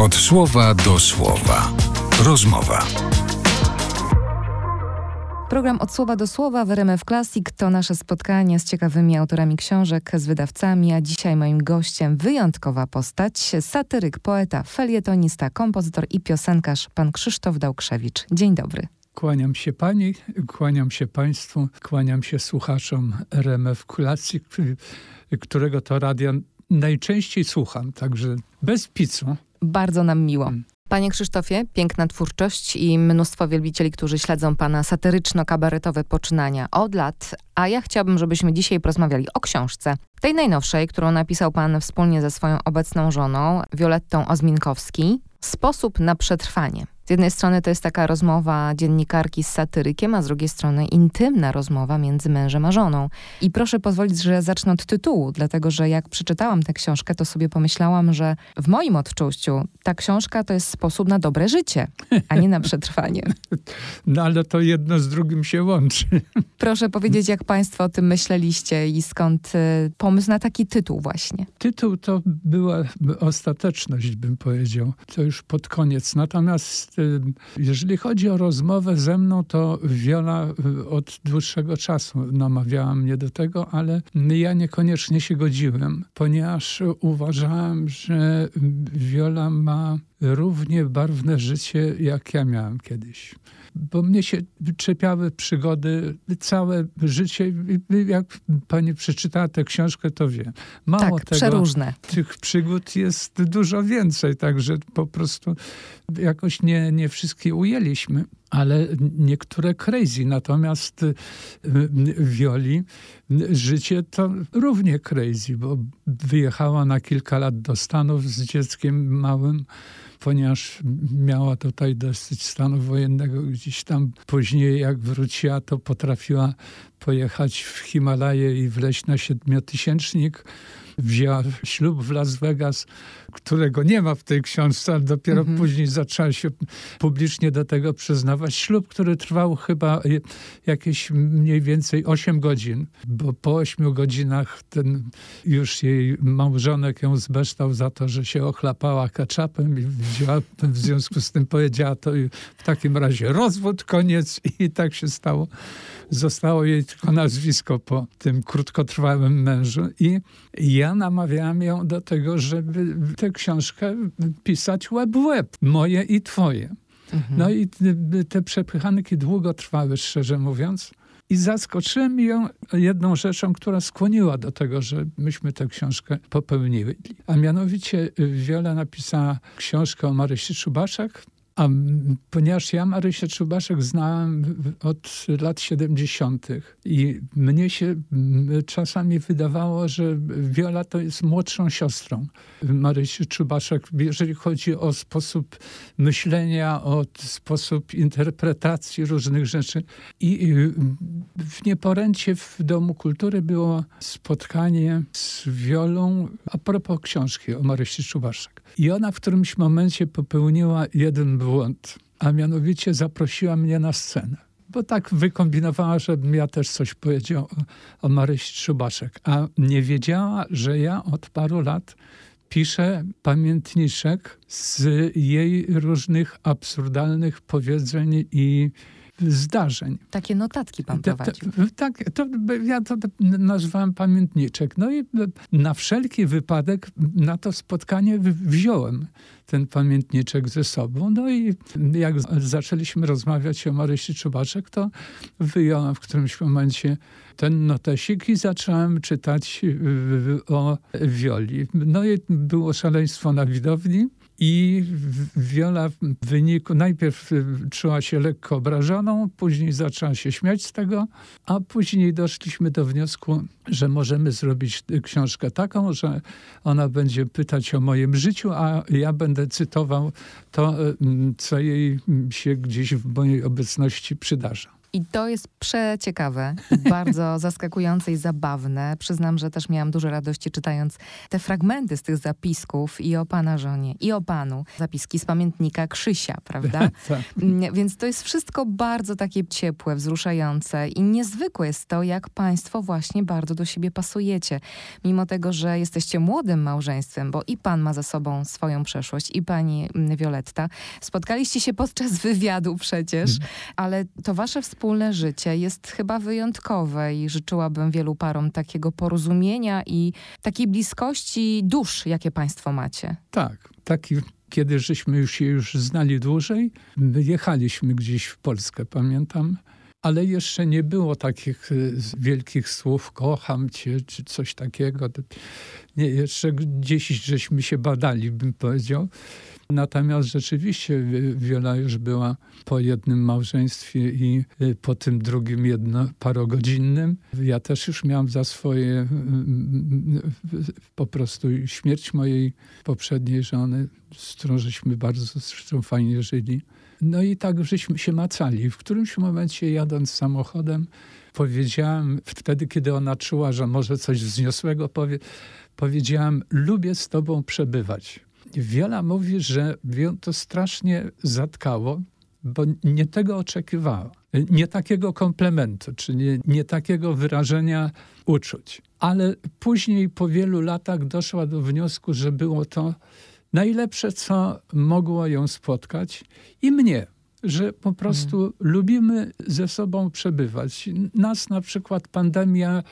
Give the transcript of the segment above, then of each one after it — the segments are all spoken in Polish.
Od słowa do słowa. Rozmowa. Program Od Słowa do Słowa w RMF Classic to nasze spotkanie z ciekawymi autorami książek, z wydawcami, a dzisiaj moim gościem wyjątkowa postać, satyryk, poeta, felietonista, kompozytor i piosenkarz, pan Krzysztof Dałkrzewicz. Dzień dobry. Kłaniam się pani, kłaniam się państwu, kłaniam się słuchaczom RMF Classic, którego to radia najczęściej słucham, także bez picu. Bardzo nam miło. Panie Krzysztofie, piękna twórczość i mnóstwo wielbicieli, którzy śledzą pana satyryczno-kabaretowe poczynania od lat, a ja chciałabym, żebyśmy dzisiaj porozmawiali o książce. Tej najnowszej, którą napisał pan wspólnie ze swoją obecną żoną, Violettą Ozminkowski. Sposób na przetrwanie. Z jednej strony to jest taka rozmowa dziennikarki z satyrykiem, a z drugiej strony intymna rozmowa między mężem a żoną. I proszę pozwolić, że zacznę od tytułu, dlatego że jak przeczytałam tę książkę, to sobie pomyślałam, że w moim odczuciu ta książka to jest sposób na dobre życie, a nie na przetrwanie. No ale to jedno z drugim się łączy. Proszę powiedzieć, jak państwo o tym myśleliście i skąd y, pomysł na taki tytuł właśnie? Tytuł to była ostateczność, bym powiedział. To już pod koniec. Natomiast jeżeli chodzi o rozmowę ze mną, to Wiola y, od dłuższego czasu namawiała mnie do tego, ale ja niekoniecznie się godziłem, ponieważ uważałem, że Wiola ma równie barwne życie, jak ja miałem kiedyś bo mnie się czepiały przygody całe życie. Jak pani przeczytała tę książkę, to wie. Mało tak, tego, przeróżne. tych przygód jest dużo więcej, także po prostu jakoś nie, nie wszystkie ujęliśmy ale niektóre crazy. Natomiast Wioli życie to równie crazy, bo wyjechała na kilka lat do Stanów z dzieckiem małym ponieważ miała tutaj dosyć stanu wojennego gdzieś tam. Później jak wróciła, to potrafiła pojechać w Himalaje i wleźć na siedmiotysięcznik wzięła ślub w Las Vegas, którego nie ma w tej książce, ale dopiero mhm. później zaczęła się publicznie do tego przyznawać. Ślub, który trwał chyba jakieś mniej więcej 8 godzin, bo po 8 godzinach ten już jej małżonek ją zbeształ za to, że się ochlapała kaczapem i wzięła, w związku z tym powiedziała to w takim razie rozwód, koniec i tak się stało. Zostało jej tylko nazwisko po tym krótkotrwałym mężu i ja namawiałam ją do tego, żeby tę książkę pisać web w web, moje i twoje. Mhm. No i te przepychanki długo trwały, szczerze mówiąc. I zaskoczyłem ją jedną rzeczą, która skłoniła do tego, że myśmy tę książkę popełnili. A mianowicie Wiola napisała książkę o Marysi Czubaszek, a ponieważ ja Marysię Czubaszek znałem od lat 70. i mnie się czasami wydawało, że Wiola to jest młodszą siostrą Marysi Czubaszek, jeżeli chodzi o sposób myślenia, o sposób interpretacji różnych rzeczy. I w Nieporęcie w Domu Kultury było spotkanie z Wiolą a propos książki o Marysi Czubaszek. I ona w którymś momencie popełniła jeden błąd, a mianowicie zaprosiła mnie na scenę. Bo tak wykombinowała, żebym ja też coś powiedział o, Marysi Czubaszek. A nie wiedziała, że ja od paru lat piszę pamiętniczek z jej różnych absurdalnych powiedzeń i zdarzeń. Takie notatki pan prowadził. Tak, to, ja to nazwałem pamiętniczek. No i na wszelki wypadek na to spotkanie wziąłem ten pamiętniczek ze sobą. No i jak zaczęliśmy rozmawiać o Marysi Czubaczek, to wyjąłem w którymś momencie ten notesik i zacząłem czytać o Wioli. No i było szaleństwo na widowni. I Wiola w wyniku najpierw y, czuła się lekko obrażoną, później zaczęła się śmiać z tego, a później doszliśmy do wniosku, że możemy zrobić książkę taką, że ona będzie pytać o moim życiu, a ja będę cytował to, y, co jej się gdzieś w mojej obecności przydarza. I to jest przeciekawe, bardzo zaskakujące i zabawne. Przyznam, że też miałam dużo radości czytając te fragmenty z tych zapisków i o pana żonie, i o panu. Zapiski z pamiętnika Krzysia, prawda? tak. Mm, Więc to jest wszystko bardzo takie ciepłe, wzruszające i niezwykłe jest to, jak państwo właśnie bardzo do siebie pasujecie. Mimo tego, że jesteście młodym małżeństwem, bo i pan ma za sobą swoją przeszłość, i pani mm, Violetta. Spotkaliście się podczas wywiadu przecież, ale to wasze wspólne życie jest chyba wyjątkowe i życzyłabym wielu parom takiego porozumienia i takiej bliskości dusz, jakie państwo macie. Tak, taki, kiedy żeśmy już się już znali dłużej, jechaliśmy gdzieś w Polskę, pamiętam, ale jeszcze nie było takich y, wielkich słów kocham cię, czy coś takiego. Nie, jeszcze gdzieś żeśmy się badali, bym powiedział. Natomiast rzeczywiście Wi- Wiola już była po jednym małżeństwie i y, po tym drugim jedno parogodzinnym. Ja też już miałam za swoje y, y, po prostu śmierć mojej poprzedniej żony, z którą żeśmy bardzo zresztą fajnie żyli. No i tak żeśmy się macali. W którymś momencie jadąc samochodem powiedziałem, wtedy kiedy ona czuła, że może coś wzniosłego powie, powiedziałem, lubię z tobą przebywać. Wiola mówi, że ją to strasznie zatkało, bo nie tego oczekiwała. Nie takiego komplementu, czy nie, nie takiego wyrażenia uczuć. Ale później po wielu latach doszła do wniosku, że było to najlepsze, co mogło ją spotkać i mnie, że po prostu lubimy ze sobą przebywać. Nas na przykład pandemia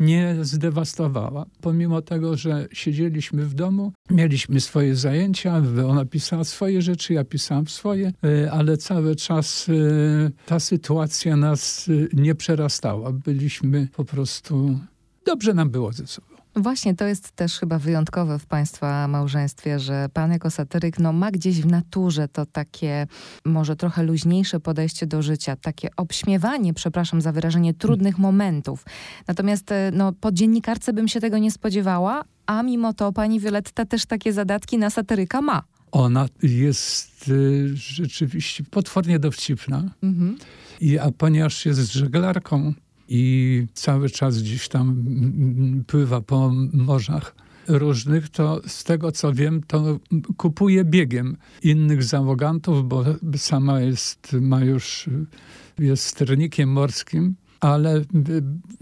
nie zdewastowała. Pomimo tego, że siedzieliśmy w domu, mieliśmy swoje zajęcia, ona pisała swoje rzeczy, ja pisałam swoje, y, ale cały czas y, ta sytuacja nas y, nie przerastała. Byliśmy po prostu... Dobrze nam było ze sobą. Właśnie to jest też chyba wyjątkowe w państwa małżeństwie, że pan jako satyryk no, ma gdzieś w naturze to takie może trochę luźniejsze podejście do życia, takie obśmiewanie, przepraszam za wyrażenie, trudnych momentów. Natomiast e, no, po dziennikarce bym się tego nie spodziewała, a mimo to pani Violetta też takie zadatki na satyryka ma. Ona jest y, rzeczywiście potwornie dowcipna. Mhm. I, a ponieważ jest żeglarką i cały czas gdzieś tam mm, pływa po morzach różnych, to z tego co wiem, to kupuje biegiem innych załogantów, bo sama jest, ma już, jest sternikiem morskim. Ale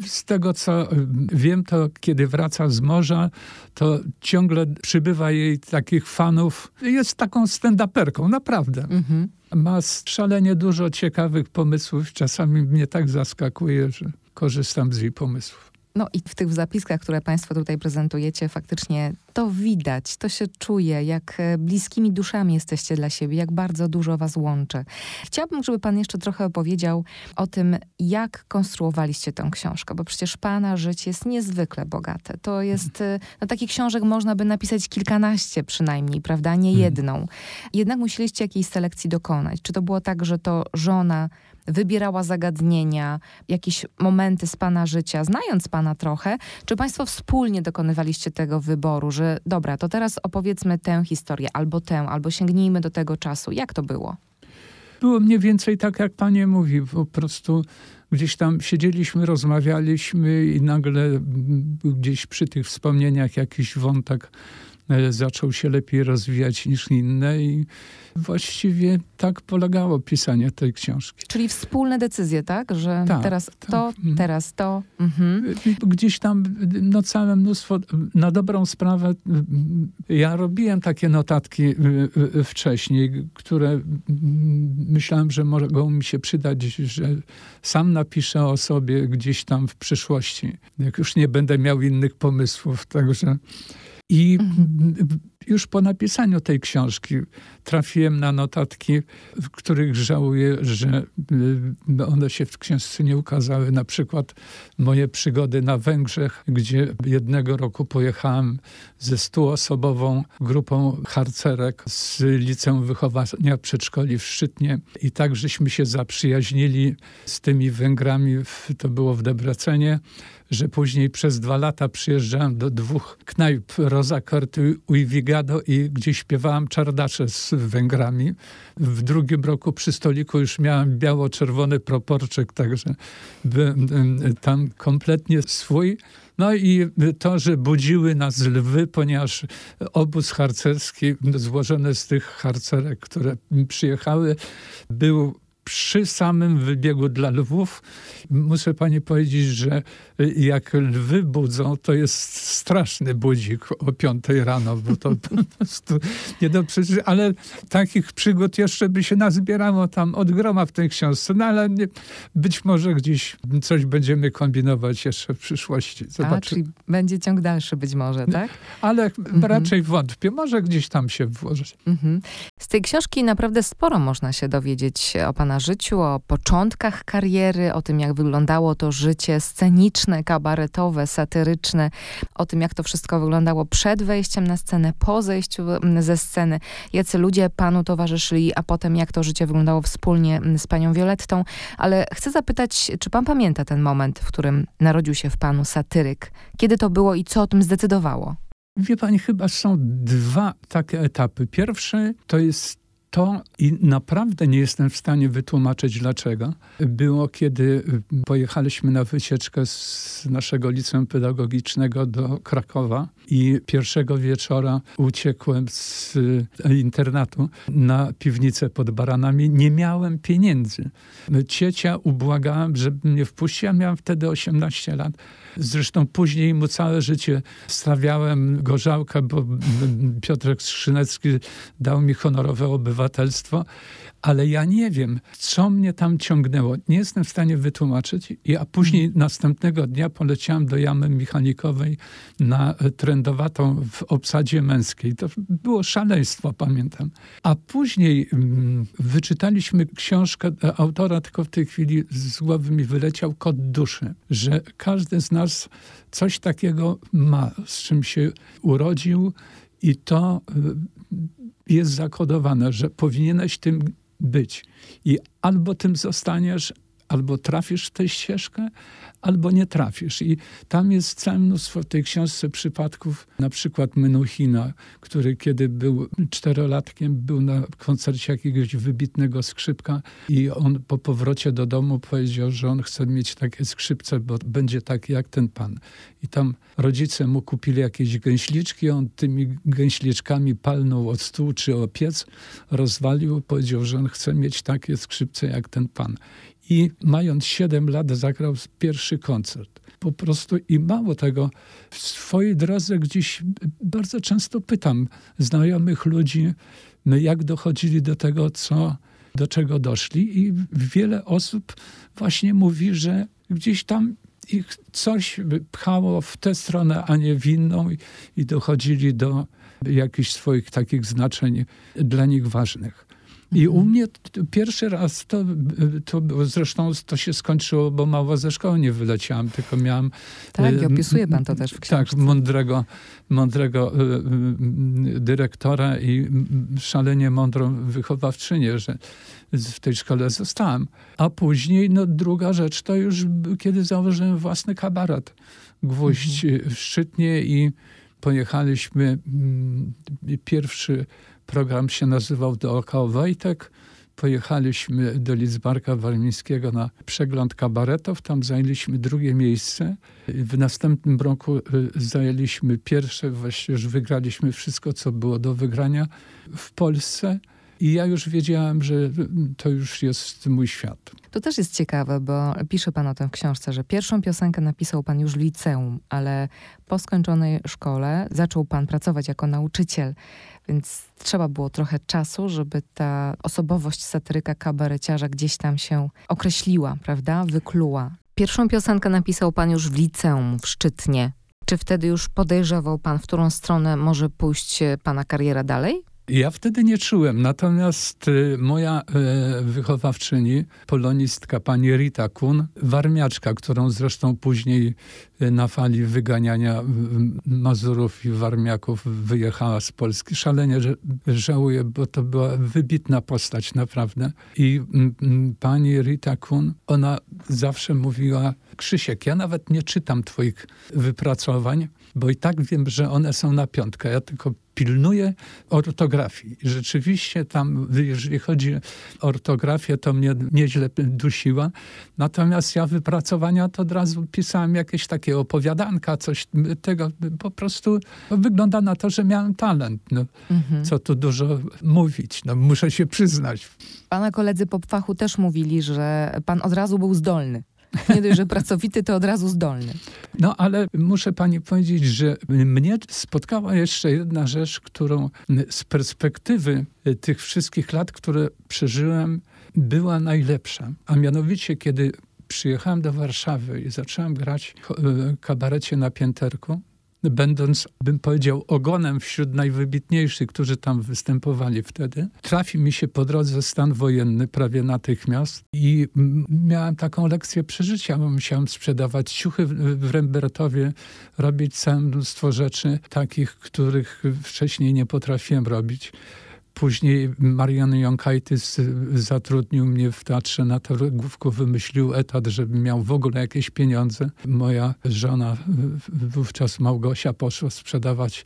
z tego co wiem, to kiedy wraca z morza, to ciągle przybywa jej takich fanów. Jest taką stand-uperką, naprawdę Mhm. Ma szalenie dużo ciekawych pomysłów. Czasami mnie tak zaskakuje, że korzystam z jej pomysłów. No i w tych zapiskach, które Państwo tutaj prezentujecie, faktycznie to widać, to się czuje, jak e, bliskimi duszami jesteście dla siebie, jak bardzo dużo Was łączy. Chciałabym, żeby Pan jeszcze trochę opowiedział o tym, jak konstruowaliście tę książkę, bo przecież Pana życie jest niezwykle bogate. To jest, e, no takich książek można by napisać kilkanaście przynajmniej, prawda, nie jedną. Jednak musieliście jakiejś selekcji dokonać. Czy to było tak, że to żona wybierała zagadnienia, jakieś momenty z pana życia, znając pana trochę, czy państwo wspólnie dokonywaliście tego wyboru, że dobra, to teraz opowiedzmy tę historię, albo tę, albo sięgnijmy do tego czasu. Jak to było? Było mniej więcej tak, jak pani mówi. Po prostu gdzieś tam siedzieliśmy, rozmawialiśmy i nagle mm, gdzieś przy tych wspomnieniach jakiś wątek zaczął się lepiej rozwijać niż inne i właściwie tak polegało pisanie tej książki. Czyli wspólne decyzje, tak? Że Tak, teraz tak. to, Mhm. teraz to. Mhm. Gdzieś tam no, całe mnóstwo, na dobrą sprawę, ja robiłem takie notatki y, wcześniej, które mm, myślałem, że mogą mi się przydać, że sam napiszę o sobie gdzieś tam w przyszłości, jak już nie będę miał innych pomysłów. Także i już po napisaniu tej książki trafiłem na notatki, w których żałuję, że y, one się w książce nie ukazały. Na przykład moje przygody na Węgrzech, gdzie jednego roku pojechałem ze stuosobową grupą harcerek z Liceum Wychowania Przedszkoli w Szczytnie. I tak żeśmy się zaprzyjaźnili z tymi Węgrami, to było w Debrecenie, że później przez dwa lata przyjeżdżałem do dwóch knajp Rosa Kort i obiadu i gdzie śpiewałem czardacze z Węgrami. W drugim roku przy stoliku już miałem biało-czerwony proporczyk, także byłem tam kompletnie swój. No i to, że budziły nas lwy, ponieważ obóz harcerski złożony z tych harcerek, które przyjechały, był przy samym wybiegu dla lwów. Muszę pani powiedzieć, że jak lwy budzą, to jest straszny budzik o piątej rano, bo to po prostu nie do przeżycia. Ale takich przygód jeszcze by się nazbierało tam od groma w tej książce. No ale nie, być może gdzieś coś będziemy kombinować jeszcze w przyszłości. Zobaczymy. A, czyli będzie ciąg dalszy być może, tak? Ale mhm. raczej wątpię. Może gdzieś tam się włożyć. Mhm. Z tej książki naprawdę sporo można się dowiedzieć o pana życiu, o początkach kariery, o tym, jak wyglądało to życie sceniczne, kabaretowe, satyryczne, o tym, jak to wszystko wyglądało przed wejściem na scenę, po zejściu ze sceny, jacy ludzie panu towarzyszyli, a potem jak to życie wyglądało wspólnie z panią Violettą. Ale chcę zapytać, czy pan pamięta ten moment, w którym narodził się w panu satyryk? Kiedy to było i co o tym zdecydowało? Wie pani, chyba są dwa takie etapy. Pierwszy to jest to i naprawdę nie jestem w stanie wytłumaczyć dlaczego. Było, kiedy pojechaliśmy na wycieczkę z naszego liceum pedagogicznego do Krakowa i pierwszego wieczora uciekłem z internatu na piwnicę pod Baranami. Nie miałem pieniędzy. Ciecia ubłagałem, żeby mnie wpuściła. Miałem wtedy 18 lat. Zresztą później mu całe życie stawiałem gorzałkę, bo Piotrek Skrzynecki dał mi honorowe obywatelstwo, ale ja nie wiem, co mnie tam ciągnęło. Nie jestem w stanie wytłumaczyć. A później hmm. następnego dnia poleciałem do jamy mechanikowej na trendowatą w obsadzie męskiej. To było szaleństwo, pamiętam. A później mm, wyczytaliśmy książkę autora, tylko w tej chwili z głowy mi wyleciał Kod duszy, że każdy z nas coś takiego ma, z czym się urodził i to y, jest zakodowane, że powinieneś tym być. I albo tym zostaniesz, albo trafisz w tę ścieżkę, albo nie trafisz. I tam jest całe mnóstwo w tej książce przypadków, na przykład Menuhina, który kiedy był czterolatkiem, był na koncercie jakiegoś wybitnego skrzypka i on po powrocie do domu powiedział, że on chce mieć takie skrzypce, bo będzie tak jak ten pan. I tam rodzice mu kupili jakieś gęśliczki, on tymi gęśliczkami palnął od stół czy o piec, rozwalił, powiedział, że on chce mieć takie skrzypce jak ten pan i mając 7 lat zagrał pierwszy koncert. Po prostu i mało tego, w swojej drodze gdzieś bardzo często pytam znajomych ludzi, jak dochodzili do tego, co, do czego doszli i wiele osób właśnie mówi, że gdzieś tam ich coś pchało w tę stronę, a nie w inną i, i dochodzili do jakichś swoich takich znaczeń dla nich ważnych. I u mnie pierwszy raz to, to zresztą to się skończyło, bo mało ze szkoły nie wyleciałam, tylko miałam... Tak, i opisuje pan to też w książce. Tak, mądrego, mądrego e, dyrektora i szalenie mądrą wychowawczynię, że w tej szkole zostałam. A później, no druga rzecz, to już kiedy założyłem własny kabaret. Gwóźdź mhm. w Szczytnie i pojechaliśmy pierwszy Program się nazywał Dookoła Wojtek. Pojechaliśmy do Lidzbarka Warmińskiego na przegląd kabaretów. Tam zajęliśmy drugie miejsce. W następnym roku y, zajęliśmy pierwsze. Właściwie już wygraliśmy wszystko, co było do wygrania w Polsce. I ja już wiedziałem, że to już jest mój świat. To też jest ciekawe, bo pisze pan o tym w książce, że pierwszą piosenkę napisał pan już w liceum, ale po skończonej szkole zaczął pan pracować jako nauczyciel, więc trzeba było trochę czasu, żeby ta osobowość satyryka kabareciarza gdzieś tam się określiła, prawda? Wykluła. Pierwszą piosenkę napisał pan już w liceum, w Szczytnie. Czy wtedy już podejrzewał pan, w którą stronę może pójść pana kariera dalej? Ja wtedy nie czułem, natomiast y, moja y, wychowawczyni, polonistka pani Rita Kun, warmiaczka, którą zresztą później y, na fali wyganiania Mazurów i Warmiaków wyjechała z Polski. Szalenie żałuję, bo to była wybitna postać naprawdę. I pani Rita Kun, ona zawsze mówiła, Krzysiek, ja nawet nie czytam twoich wypracowań, bo i tak wiem, że one są na piątkę. Ja tylko pilnuję ortografii. Rzeczywiście tam, jeżeli chodzi o ortografię, to mnie nieźle dusiła. Natomiast ja wypracowania to od razu pisałem jakieś takie opowiadanka, coś tego. Po prostu wygląda na to, że miałem talent. No, mhm. Co tu dużo mówić. No, muszę się przyznać. Pana koledzy po fachu też mówili, że pan od razu był zdolny. Nie dość, że pracowity, to od razu zdolny. No ale muszę pani powiedzieć, że mnie spotkała jeszcze jedna rzecz, którą z perspektywy tych wszystkich lat, które przeżyłem, była najlepsza. A mianowicie, kiedy przyjechałem do Warszawy i zacząłem grać w kabarecie na Pięterku, będąc, bym powiedział, ogonem wśród najwybitniejszych, którzy tam występowali wtedy, trafi mi się po drodze stan wojenny prawie natychmiast i miałem taką lekcję przeżycia, musiałem sprzedawać ciuchy w Rembertowie, robić całe mnóstwo rzeczy takich, których wcześniej nie potrafiłem robić. Później Marian Jąkajtys zatrudnił mnie w teatrze na Targówku, wymyślił etat, żebym miał w ogóle jakieś pieniądze. Moja żona, wówczas Małgosia, poszła sprzedawać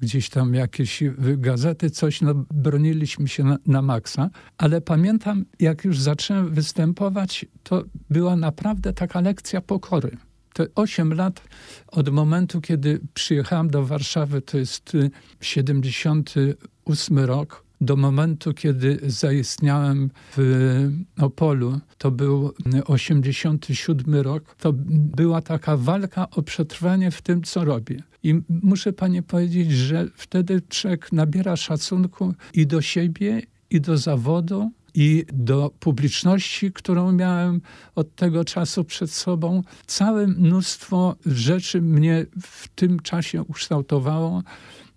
gdzieś tam jakieś gazety, coś, no broniliśmy się na, na maksa, ale pamiętam, jak już zacząłem występować, to była naprawdę taka lekcja pokory. Te 8 lat od momentu, kiedy przyjechałem do Warszawy, to jest 78 rok, do momentu, kiedy zaistniałem w Opolu, to był 87 rok, to była taka walka o przetrwanie w tym, co robię. I muszę pani powiedzieć, że wtedy człowiek nabiera szacunku i do siebie, i do zawodu, i do publiczności, którą miałem od tego czasu przed sobą. Całe mnóstwo rzeczy mnie w tym czasie ukształtowało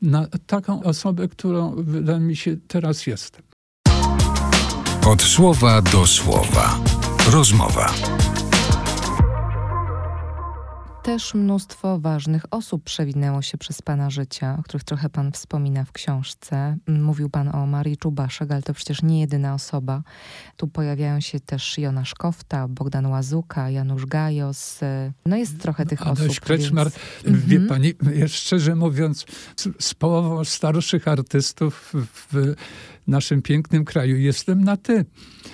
na taką osobę, którą wydaje mi się teraz jestem. Od słowa do słowa. Rozmowa. Też mnóstwo ważnych osób przewinęło się przez Pana życia, o których trochę Pan wspomina w książce. Mówił Pan o Marii Czubaszek, ale to przecież nie jedyna osoba. Tu pojawiają się też Jonasz Kofta, Bogdan Łazuka, Janusz Gajos. No jest trochę tych Adaś osób. Kreczmar, więc... wie mhm. Pani, szczerze mówiąc, z połową starszych artystów w naszym pięknym kraju jestem na ty.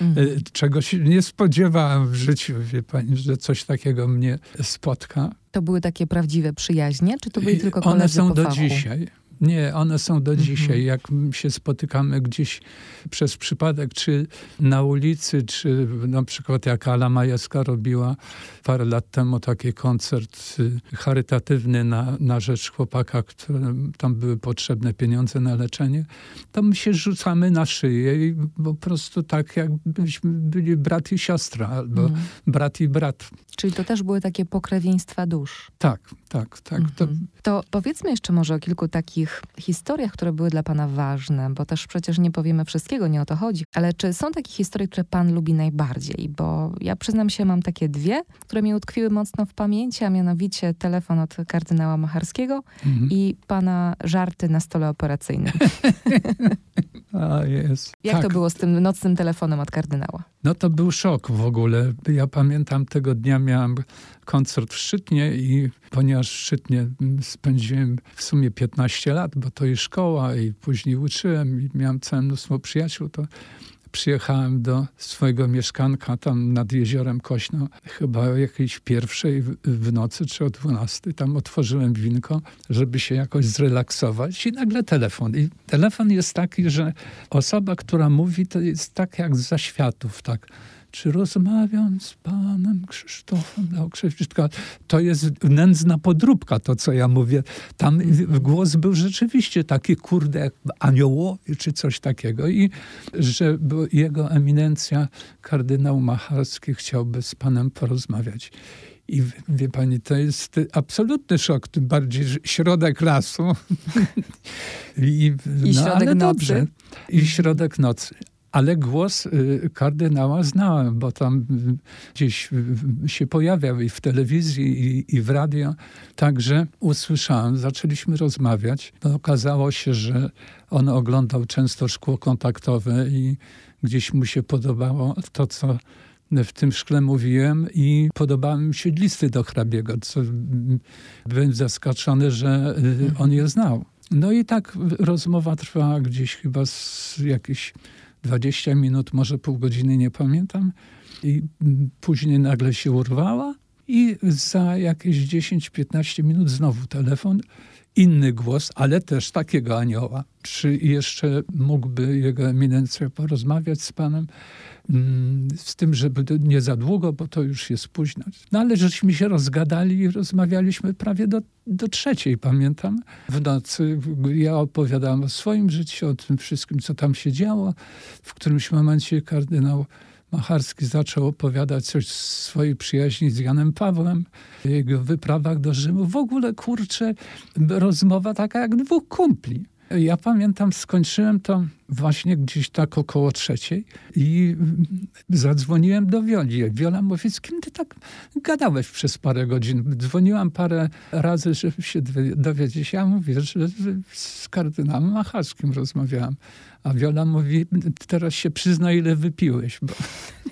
Mhm. E, czego się nie spodziewałem w życiu, wie pani, że coś takiego mnie spotka. To były takie prawdziwe przyjaźnie, czy to były tylko koledzy One są po do dzisiaj. Nie, one są do mhm. dzisiaj. Jak się spotykamy gdzieś przez przypadek, czy na ulicy, czy na przykład jak Ala Majewska robiła parę lat temu taki koncert y, charytatywny na, na rzecz chłopaka, którym tam były potrzebne pieniądze na leczenie, to my się rzucamy na szyję i po prostu tak jakbyśmy byli brat i siostra, albo mhm. brat i brat. Czyli to też były takie pokrewieństwa dusz. Tak, tak, tak. Mhm. To... to powiedzmy jeszcze może o kilku takich historiach, które były dla pana ważne, bo też przecież nie powiemy wszystkiego, nie o to chodzi. Ale czy są takie historie, które pan lubi najbardziej? Bo ja przyznam się, mam takie dwie, które mi utkwiły mocno w pamięci, a mianowicie telefon od kardynała Macharskiego mhm. i pana żarty na stole operacyjnym. A, jest. Jak tak. to było z tym nocnym telefonem od kardynała? No to był szok w ogóle. Ja pamiętam tego dnia miałem koncert w Szczytnie i ponieważ w Szczytnie spędziłem w sumie 15 lat, bo to i szkoła i później uczyłem i miałem całe mnóstwo przyjaciół, to przyjechałem do swojego mieszkanka tam nad jeziorem Kośno, chyba o jakiejś pierwszej w nocy czy o dwunastej. Tam otworzyłem winko, żeby się jakoś zrelaksować i nagle telefon. I telefon jest taki, że osoba, która mówi, to jest tak jak z zaświatów, tak czy rozmawiam z panem Krzysztofem? To jest nędzna podróbka, to co ja mówię. Tam głos był rzeczywiście taki, kurde, jak aniołowy, czy coś takiego. I że jego eminencja, kardynał Macharski, chciałby z panem porozmawiać. I wie pani, to jest absolutny szok, tym bardziej środek lasu. I, I no, środek nocy. Dobrze. I środek nocy ale głos y, kardynała znałem, bo tam gdzieś się pojawiał i w telewizji, i, i w radio. Także usłyszałem, zaczęliśmy rozmawiać. No, okazało się, że on oglądał często szkło kontaktowe i gdzieś mu się podobało to, co w tym szkle mówiłem i podobały mi się listy do hrabiego, co byłem zaskoczony, że y, on je znał. No i tak rozmowa trwała gdzieś chyba z jakieś 20 minut, może pół godziny, nie pamiętam. I później nagle się urwała i za jakieś 10-15 minut znowu telefon, inny głos, ale też takiego anioła. Czy jeszcze mógłby jego eminencja porozmawiać z panem? Mm, z tym, żeby nie za długo, bo to już jest późno. No ale żeśmy się rozgadali i rozmawialiśmy prawie do, do trzeciej, pamiętam. W nocy ja opowiadałem o swoim życiu, o tym wszystkim, co tam się działo. W którymś momencie kardynał Macharski zaczął opowiadać coś z swojej przyjaźni z Janem Pawłem, jego wyprawach do Rzymu. W ogóle, kurczę, rozmowa taka jak dwóch kumpli. Ja pamiętam, skończyłem to właśnie gdzieś tak około trzeciej i zadzwoniłem do Wioli. Wiola mówi, z kim ty tak gadałeś przez parę godzin? Dzwoniłam parę razy, żeby się dowiedzieć. Ja mówię, że z kardynałem Machalskim rozmawiałam. A Wiola mówi, teraz się przyzna, ile wypiłeś, bo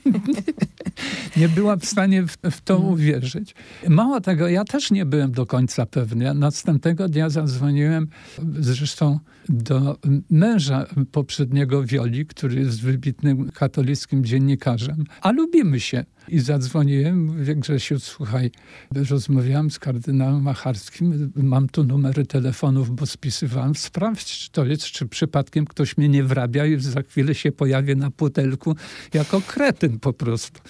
nie była w stanie w, w, to mhm. uwierzyć. Mało tego, ja też nie byłem do końca pewny. Następnego dnia zadzwoniłem zresztą do męża poprzedniego Wioli, który jest wybitnym katolickim dziennikarzem, a lubimy się. I zadzwoniłem, mówię, Grzesiu, słuchaj, rozmawiałem z kardynałem Macharskim, mam tu numery telefonów, bo spisywałem, sprawdź, czy to jest, czy przypadkiem ktoś mnie nie wrabia i za chwilę się pojawię na putelku jako kretyn po prostu.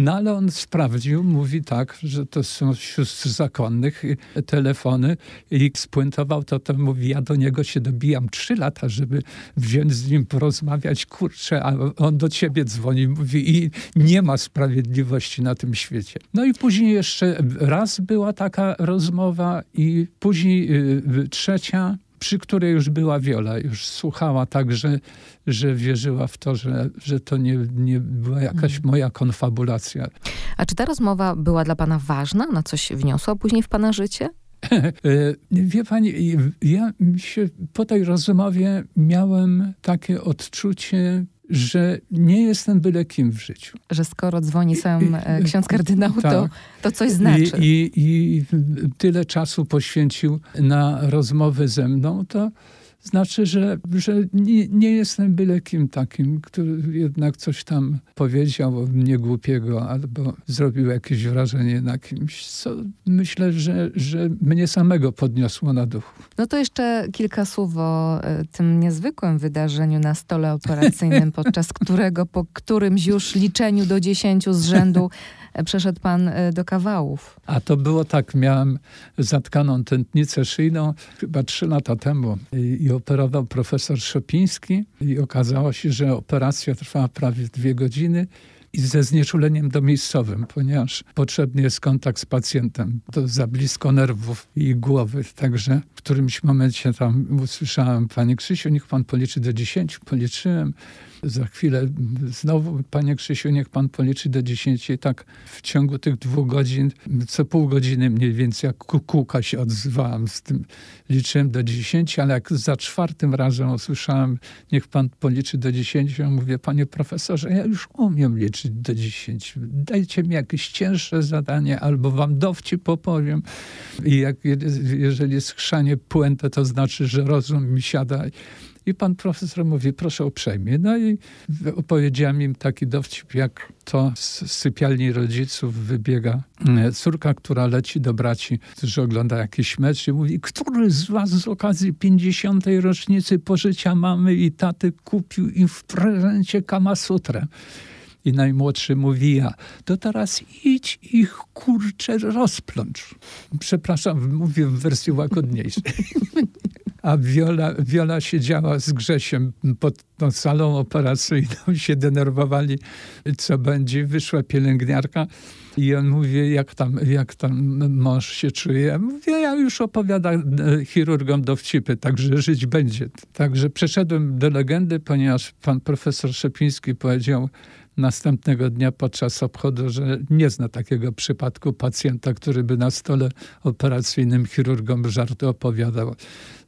No ale on sprawdził, mówi tak, że to są sióstr zakonnych telefony i spuentował to, to mówi, ja do niego się dobijam trzy lata, żeby wziąć z nim porozmawiać, kurczę, a on do ciebie dzwoni, mówi i nie ma sprawiedliwości na tym świecie. No i później jeszcze raz była taka rozmowa i później y, trzecia, przy której już była Wiola, już słuchała tak, że, że wierzyła w to, że, że to nie, nie była jakaś mhm. moja konfabulacja. A czy ta rozmowa była dla pana ważna? Na coś wniosła później w pana życie? E, wie pani, ja się po tej rozmowie miałem takie odczucie że nie jestem byle kim w życiu. Że skoro dzwoni sam e, ksiądz kardynał, tak. to, to coś znaczy. I, i, I tyle czasu poświęcił na rozmowy ze mną, to znaczy, że, że nie, nie jestem byle kim takim, który jednak coś tam powiedział niegłupiego albo zrobił jakieś wrażenie na kimś, co myślę, że, że mnie samego podniosło na duchu. No to jeszcze kilka słów o e, tym niezwykłym wydarzeniu na stole operacyjnym, podczas którego po którymś już liczeniu do dziesięciu z rzędu przeszedł pan e, do kawałów. A to było tak, miałem zatkaną tętnicę szyjną chyba trzy lata temu i, i operował profesor Szopiński i okazało się, że operacja trwała prawie dwie godziny i ze znieczuleniem domiejscowym, ponieważ potrzebny jest kontakt z pacjentem. To za blisko nerwów i głowy. Także w którymś momencie tam usłyszałem, panie Krzysiu, niech pan policzy do dziesięciu. Policzyłem. Za chwilę znowu, panie Krzysiu, niech pan policzy do dziesięciu. Tak w ciągu tych dwóch godzin, co pół godziny mniej więcej, jak kukułka się odzywałem z tym, liczyłem do dziesięciu, ale jak za czwartym razem usłyszałem, niech pan policzy do dziesięciu, mówię, panie profesorze, ja już umiem liczyć do dziesięciu. Dajcie mi jakieś cięższe zadanie, albo wam dowcip opowiem. I jak, jeżeli schrzanie puentę, to znaczy, że rozum mi siada i pan profesor mówi, proszę uprzejmie. No i opowiedziałem im taki dowcip, jak to z sypialni rodziców wybiega e, córka, która leci do braci, którzy ogląda jakiś mecz i mówi, który z was z okazji 50. rocznicy pożycia mamy i taty kupił im w prezencie Kamasutrę. I najmłodszy mówi ja, to teraz idź ich kurczę rozplącz. Przepraszam, mówię w wersji łagodniejszej. a Wiola, Wiola siedziała z Grzesiem pod tą salą operacyjną, się denerwowali, co będzie. Wyszła pielęgniarka i on mówi, jak tam, jak tam mąż się czuje. Mówię, ja już opowiadam e, chirurgom dowcipy, także żyć będzie. Także przeszedłem do legendy, ponieważ pan profesor Szepiński powiedział, następnego dnia podczas obchodu, że nie zna takiego przypadku pacjenta, który by na stole operacyjnym chirurgom żarty opowiadał.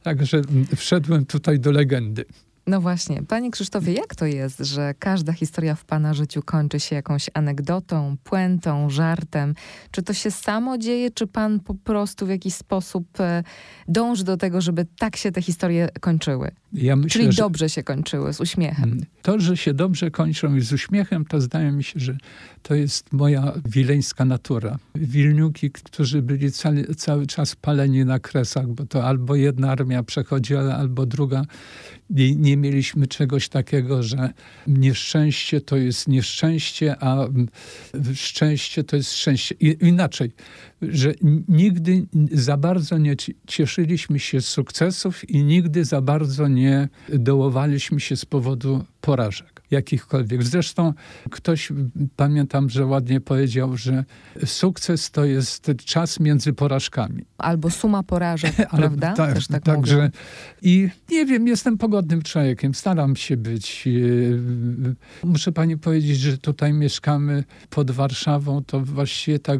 Także wszedłem tutaj do legendy. No właśnie. Panie Krzysztofie, jak to jest, że każda historia w Pana życiu kończy się jakąś anegdotą, puentą, żartem? Czy to się samo dzieje, czy Pan po prostu w jakiś sposób e, dąży do tego, żeby tak się te historie kończyły? Ja myślę, Czyli dobrze się kończyły, z uśmiechem. Mm, to, że się dobrze kończą i z uśmiechem, to zdaje mi się, że to jest moja wileńska natura. Wilniuki, którzy byli cały, cały czas paleni na kresach, bo to albo jedna armia przechodziła, albo druga. I nie mieliśmy czegoś takiego, że nieszczęście to jest nieszczęście, a szczęście to jest szczęście. I, inaczej, że nigdy za bardzo nie cieszyliśmy się z sukcesów i nigdy za bardzo nie dołowaliśmy się z powodu porażek jakichkolwiek. Zresztą ktoś, pamiętam, że ładnie powiedział, że sukces to jest czas między porażkami. Albo suma porażek, prawda? Tak, Też tak także mówię. i nie wiem, jestem pogodnym człowiekiem, staram się być. E, muszę pani powiedzieć, że tutaj mieszkamy pod Warszawą, to właściwie tak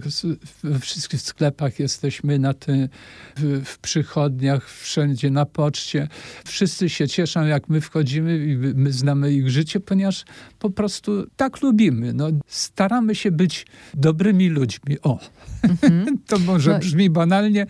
we wszystkich sklepach jesteśmy, na ty, w, w przychodniach, wszędzie, na poczcie. Wszyscy się cieszą, jak my wchodzimy i my znamy ich życie, ponieważ po prostu tak lubimy. No, staramy się być dobrymi ludźmi. O, mhm. to może no. brzmi banalnie,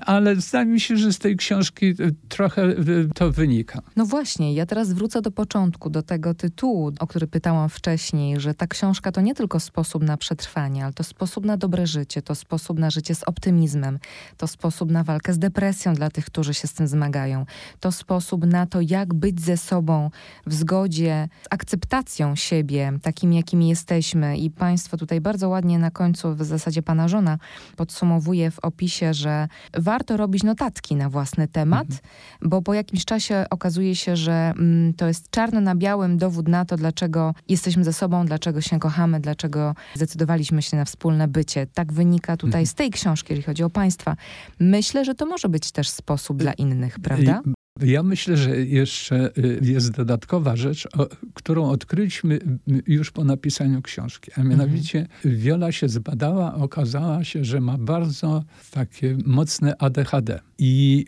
ale zdaje mi się, że z tej książki e, trochę e, to wynika. No właśnie, ja teraz wrócę do początku, do tego tytułu, o który pytałam wcześniej, że ta książka to nie tylko sposób na przetrwanie, ale to sposób na dobre życie, to sposób na życie z optymizmem, to sposób na walkę z depresją dla tych, którzy się z tym zmagają, to sposób na to, jak być ze sobą w zgodzie, z akceptacją siebie, takim jakimi jesteśmy. I Państwo tutaj bardzo ładnie na końcu, w zasadzie Pana żona, podsumowuje w opisie, że warto robić notatki na własny temat, mhm. bo po jakimś czasie okazuje się, że mm, to jest czarno na białym dowód na to, dlaczego jesteśmy ze sobą, dlaczego się kochamy, dlaczego zdecydowaliśmy się na wspólne bycie. Tak wynika tutaj mhm. z tej książki, jeżeli chodzi o Państwa. Myślę, że to może być też sposób dla innych, prawda? Ja myślę, że jeszcze y, jest dodatkowa rzecz, którą odkryliśmy już po napisaniu książki. A mianowicie mhm. Wiola się zbadała, okazała się, że ma bardzo takie mocne ADHD. I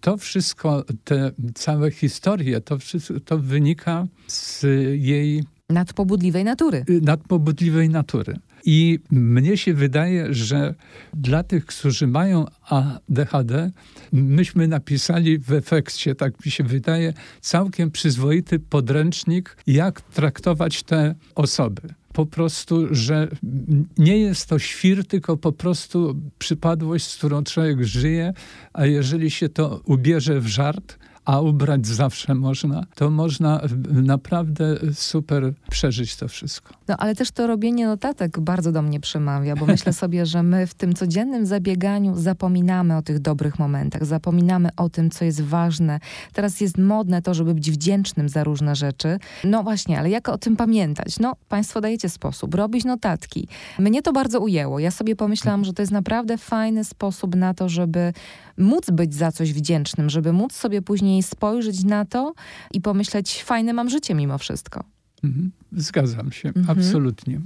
to wszystko, te całe historie, to, wszystko, to wynika z jej Nadpobudliwej natury. Y, nadpobudliwej natury. I mnie się wydaje, że dla tych, którzy mają ADHD, myśmy napisali w efekcie, tak mi się wydaje, całkiem przyzwoity podręcznik, jak traktować te osoby. Po prostu, że nie jest to świr, tylko po prostu przypadłość, z którą człowiek żyje, a jeżeli się to ubierze w żart, a ubrać zawsze można, to można naprawdę super przeżyć to wszystko. No ale też to robienie notatek bardzo do mnie przemawia, bo myślę sobie, że my w tym codziennym zabieganiu zapominamy o tych dobrych momentach, zapominamy o tym, co jest ważne. Teraz jest modne to, żeby być wdzięcznym za różne rzeczy. No właśnie, ale jak o tym pamiętać? No, Państwo dajecie sposób, robić notatki. Mnie to bardzo ujęło. Ja sobie pomyślałam, że to jest naprawdę fajny sposób na to, żeby móc być za coś wdzięcznym, żeby móc sobie później spojrzeć na to i pomyśleć, fajne mam życie mimo wszystko. Mhm. Zgadzam się, mhm. absolutnie.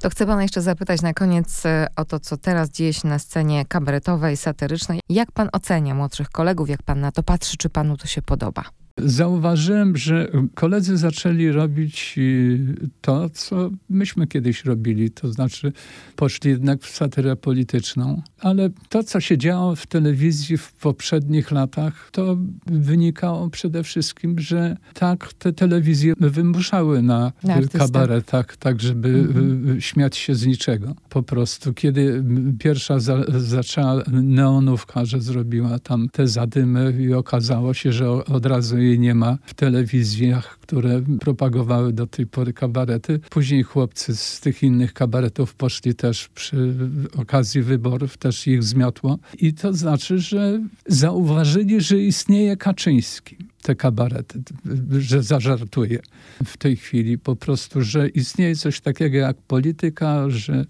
To chcę pana jeszcze zapytać na koniec e, o to, co teraz dzieje się na scenie kabaretowej, satyrycznej. Jak pan ocenia młodszych kolegów, jak pan na to patrzy, czy panu to się podoba? Zauważyłem, że koledzy zaczęli robić y, to, co myśmy kiedyś robili, to znaczy poszli jednak w satyrę polityczną, ale to, co się działo w telewizji w poprzednich latach, to wynikało przede wszystkim, że tak te telewizje wymuszały na, na kabaretach, tak żeby mhm. śmiać się z niczego. Po prostu, kiedy pierwsza za, zaczęła neonówka, że zrobiła tam te zadymy i okazało się, że od razu jej nie ma w telewizjach, które propagowały do tej pory kabarety. Później chłopcy z tych innych kabaretów poszli też przy okazji wyborów, też ich zmiotło. I to znaczy, że zauważyli, że istnieje Kaczyński te kabarety, że zażartuje w tej chwili po prostu, że istnieje coś takiego jak polityka, że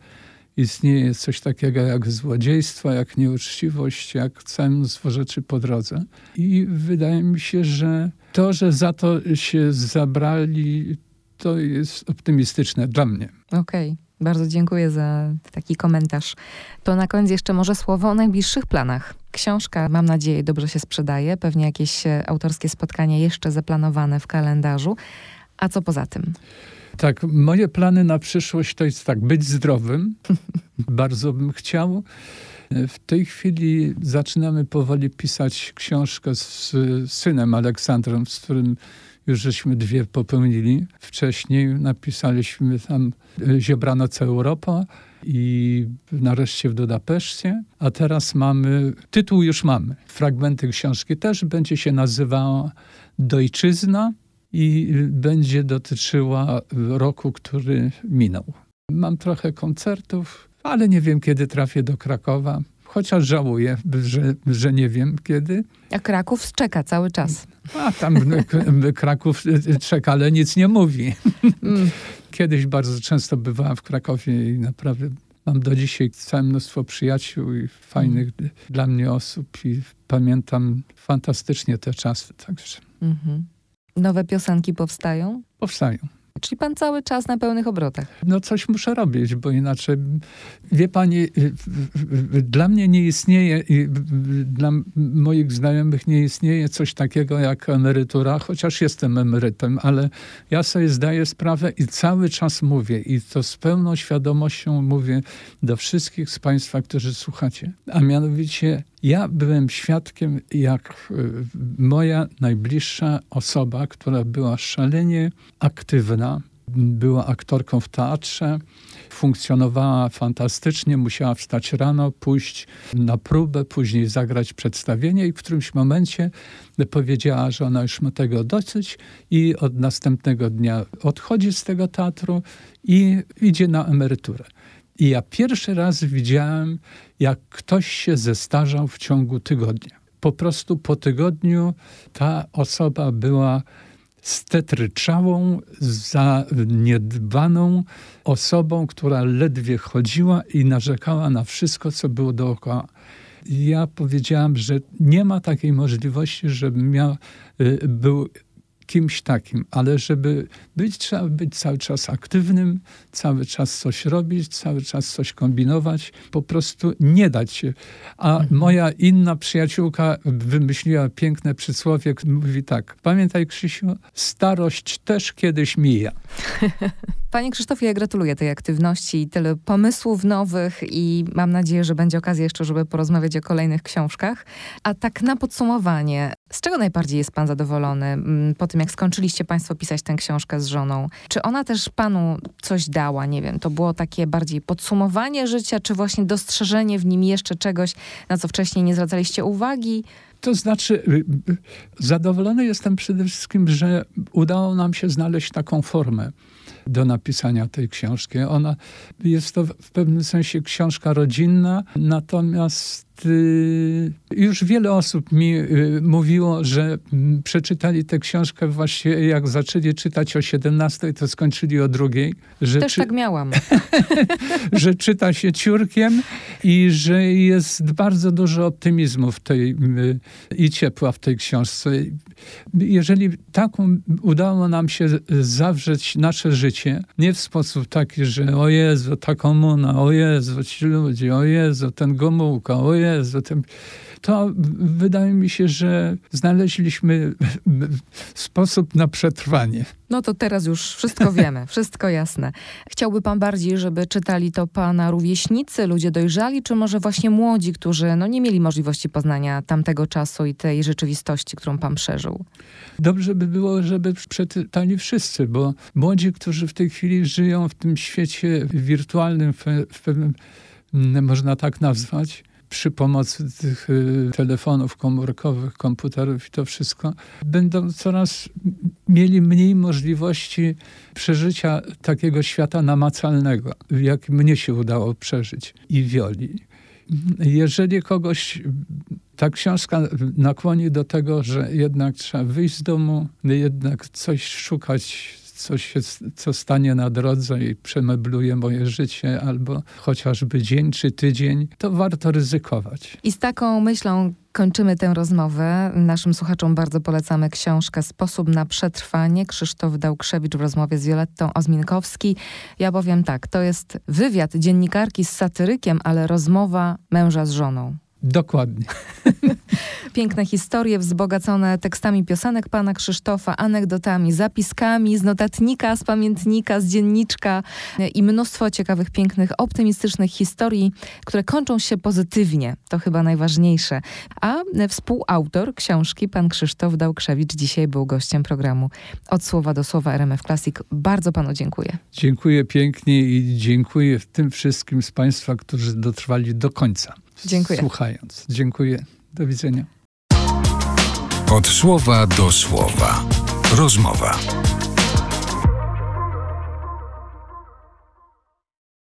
istnieje coś takiego jak złodziejstwo, jak nieuczciwość, jak całe mnóstwo rzeczy po drodze. I wydaje mi się, że to, że za to się zabrali, to jest optymistyczne dla mnie. Okej. Okay. Bardzo dziękuję za taki komentarz. To na koniec jeszcze może słowo o najbliższych planach. Książka, mam nadzieję, dobrze się sprzedaje. Pewnie jakieś e, autorskie spotkania jeszcze zaplanowane w kalendarzu. A co poza tym? Tak, moje plany na przyszłość to jest tak, być zdrowym. Bardzo bym chciał. W tej chwili zaczynamy powoli pisać książkę z synem Aleksandrem, z którym już żeśmy dwie popełnili. Wcześniej napisaliśmy tam Ziebranoc Europa i nareszcie w Budapeszcie, a teraz mamy, tytuł już mamy. Fragmenty książki też będzie się nazywała Dojczyzna i będzie dotyczyła roku, który minął. Mam trochę koncertów, ale nie wiem, kiedy trafię do Krakowa. Chociaż żałuję, że, że nie wiem kiedy. A Kraków czeka cały czas. A tam Kraków czeka, ale nic nie mówi. Mm. Kiedyś bardzo często bywałem w Krakowie i naprawdę mam do dzisiaj całe mnóstwo przyjaciół i fajnych mm. dla mnie osób i pamiętam fantastycznie te czasy. Także. Mm -hmm. Nowe piosenki powstają? Powstają. Czyli pan cały czas na pełnych obrotach. No coś muszę robić, bo inaczej, wie pani, dla mnie nie istnieje, dla moich znajomych nie istnieje coś takiego jak emerytura, chociaż jestem emerytem, ale ja sobie zdaję sprawę i cały czas mówię i to z pełną świadomością mówię do wszystkich z państwa, którzy słuchacie. A mianowicie ja byłem świadkiem, jak moja najbliższa osoba, która była szalenie aktywna, była aktorką w teatrze, funkcjonowała fantastycznie, musiała wstać rano, pójść na próbę, później zagrać przedstawienie i w którymś momencie powiedziała, że ona już ma tego dosyć i od następnego dnia odchodzi z tego teatru i idzie na emeryturę. I ja pierwszy raz widziałem, jak ktoś się zestarzał w ciągu tygodnia. Po prostu po tygodniu ta osoba była stetryczałą, zaniedbaną osobą, która ledwie chodziła i narzekała na wszystko, co było dookoła. Ja powiedziałam, że nie ma takiej możliwości, żebym miał, y, był kimś takim, ale żeby być, trzeba być cały czas aktywnym, cały czas coś robić, cały czas coś kombinować, po prostu nie dać się. A mhm. moja inna przyjaciółka wymyśliła piękne przysłowie, mówi tak, pamiętaj Krzysiu, starość też kiedyś mija. Panie Krzysztofie, ja gratuluję tej aktywności i tyle pomysłów nowych i mam nadzieję, że będzie okazja jeszcze, żeby porozmawiać o kolejnych książkach. A tak na podsumowanie, z czego najbardziej jest pan zadowolony mm, po tym, jak skończyliście państwo pisać tę książkę z żoną? Czy ona też panu coś dała? Nie wiem, to było takie bardziej podsumowanie życia, czy właśnie dostrzeżenie w nim jeszcze czegoś, na co wcześniej nie zwracaliście uwagi? To znaczy, y, y, zadowolony jestem przede wszystkim, że udało nam się znaleźć taką formę do napisania tej książki. Ona jest to w pewnym sensie książka rodzinna, natomiast Y, już wiele osób mi y, mówiło, że mm, przeczytali tę książkę właśnie jak zaczęli czytać o 17, to skończyli o drugiej. Że Też czy... tak miałam. że czyta się ciurkiem i że jest bardzo dużo optymizmu w tej y, i ciepła w tej książce. Jeżeli taką udało nam się zawrzeć nasze życie, nie w sposób taki, że o Jezu, ta komuna, o Jezu, ci ludzie, o Jezu, ten Gomułka, o Jezu, Jezu, to wydaje mi się, że znaleźliśmy sposób na przetrwanie. No to teraz już wszystko wiemy, wszystko jasne. Chciałby pan bardziej, żeby czytali to pana rówieśnicy, ludzie dojrzali, czy może właśnie młodzi, którzy no, nie mieli możliwości poznania tamtego czasu i tej rzeczywistości, którą pan przeżył? Dobrze by było, żeby przeczytali wszyscy, bo młodzi, którzy w tej chwili żyją w tym świecie wirtualnym, w, w pewnym, można tak nazwać, przy pomocy tych y, telefonów komórkowych, komputerów i to wszystko, będą coraz mieli mniej możliwości przeżycia takiego świata namacalnego, jak mnie się udało przeżyć i wioli. Jeżeli kogoś ta książka nakłoni do tego, że jednak trzeba wyjść z domu, jednak coś szukać, coś, się, co stanie na drodze i przemebluje moje życie, albo chociażby dzień czy tydzień, to warto ryzykować. I z taką myślą kończymy tę rozmowę. Naszym słuchaczom bardzo polecamy książkę Sposób na przetrwanie. Krzysztof Dałkrzewicz w rozmowie z Violettą Ozminkowski. Ja powiem tak, to jest wywiad dziennikarki z satyrykiem, ale rozmowa męża z żoną. Dokładnie. Piękne historie wzbogacone tekstami piosenek pana Krzysztofa, anegdotami, zapiskami z notatnika, z pamiętnika, z dzienniczka i mnóstwo ciekawych, pięknych, optymistycznych historii, które kończą się pozytywnie. To chyba najważniejsze. A współautor książki, pan Krzysztof Dałkrzewicz, dzisiaj był gościem programu Od Słowa do Słowa RMF Classic. Bardzo panu dziękuję. Dziękuję pięknie i dziękuję tym wszystkim z państwa, którzy dotrwali do końca. Dziękuję. Słuchając. Dziękuję. Do widzenia. Od słowa do słowa. Rozmowa.